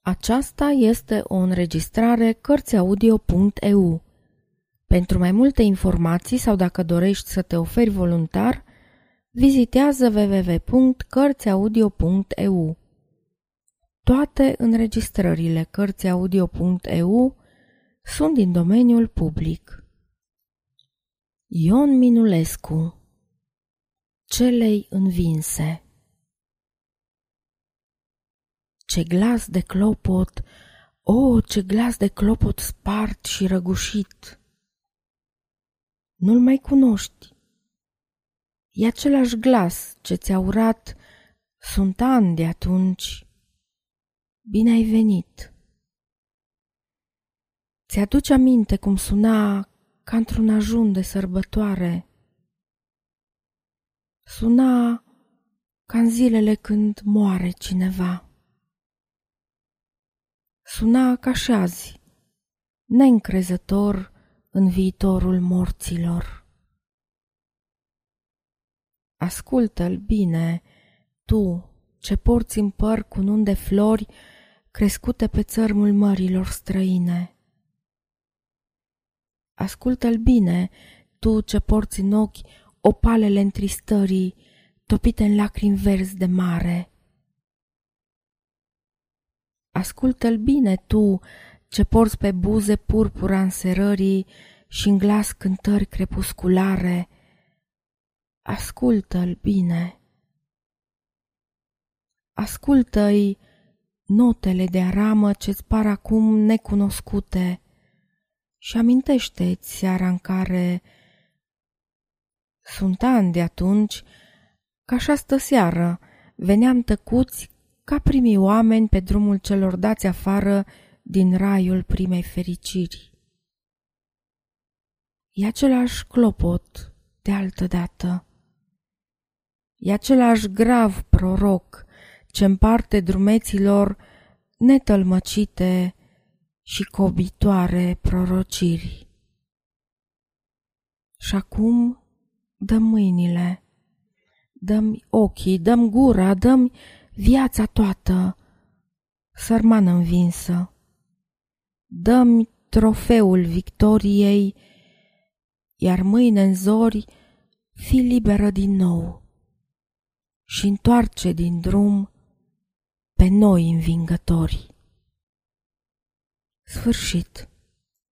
Aceasta este o înregistrare Cărțiaudio.eu. Pentru mai multe informații sau dacă dorești să te oferi voluntar, vizitează www.cărțiaudio.eu. Toate înregistrările Cărțiaudio.eu sunt din domeniul public. Ion Minulescu Celei învinse Ce glas de clopot, o, oh, ce glas de clopot spart și răgușit! Nu-l mai cunoști. E același glas ce ți-a urat, sunt ani de atunci. Bine ai venit! Ți-aduce aminte cum suna ca într-un ajun de sărbătoare? Suna ca în zilele când moare cineva. Suna ca și azi, neîncrezător în viitorul morților. Ascultă-l bine, tu, ce porți în păr cu de flori crescute pe țărmul mărilor străine. Ascultă-l bine, tu ce porți în ochi opalele întristării, topite în lacrimi verzi de mare. Ascultă-l bine tu, ce porți pe buze purpura înserării și în glas cântări crepusculare. Ascultă-l bine. Ascultă-i notele de aramă ce-ți par acum necunoscute și amintește-ți seara în care sunt ani de atunci, ca și astă seară, veneam tăcuți ca primii oameni pe drumul celor dați afară din raiul primei fericiri. E același clopot de altă dată. E același grav proroc ce împarte drumeților netălmăcite și cobitoare prorociri. Și acum dăm mâinile, dăm ochii, dăm gura, dăm viața toată, sărmană învinsă. Dăm trofeul victoriei, iar mâine în zori fi liberă din nou și întoarce din drum pe noi învingători. Sfârșit.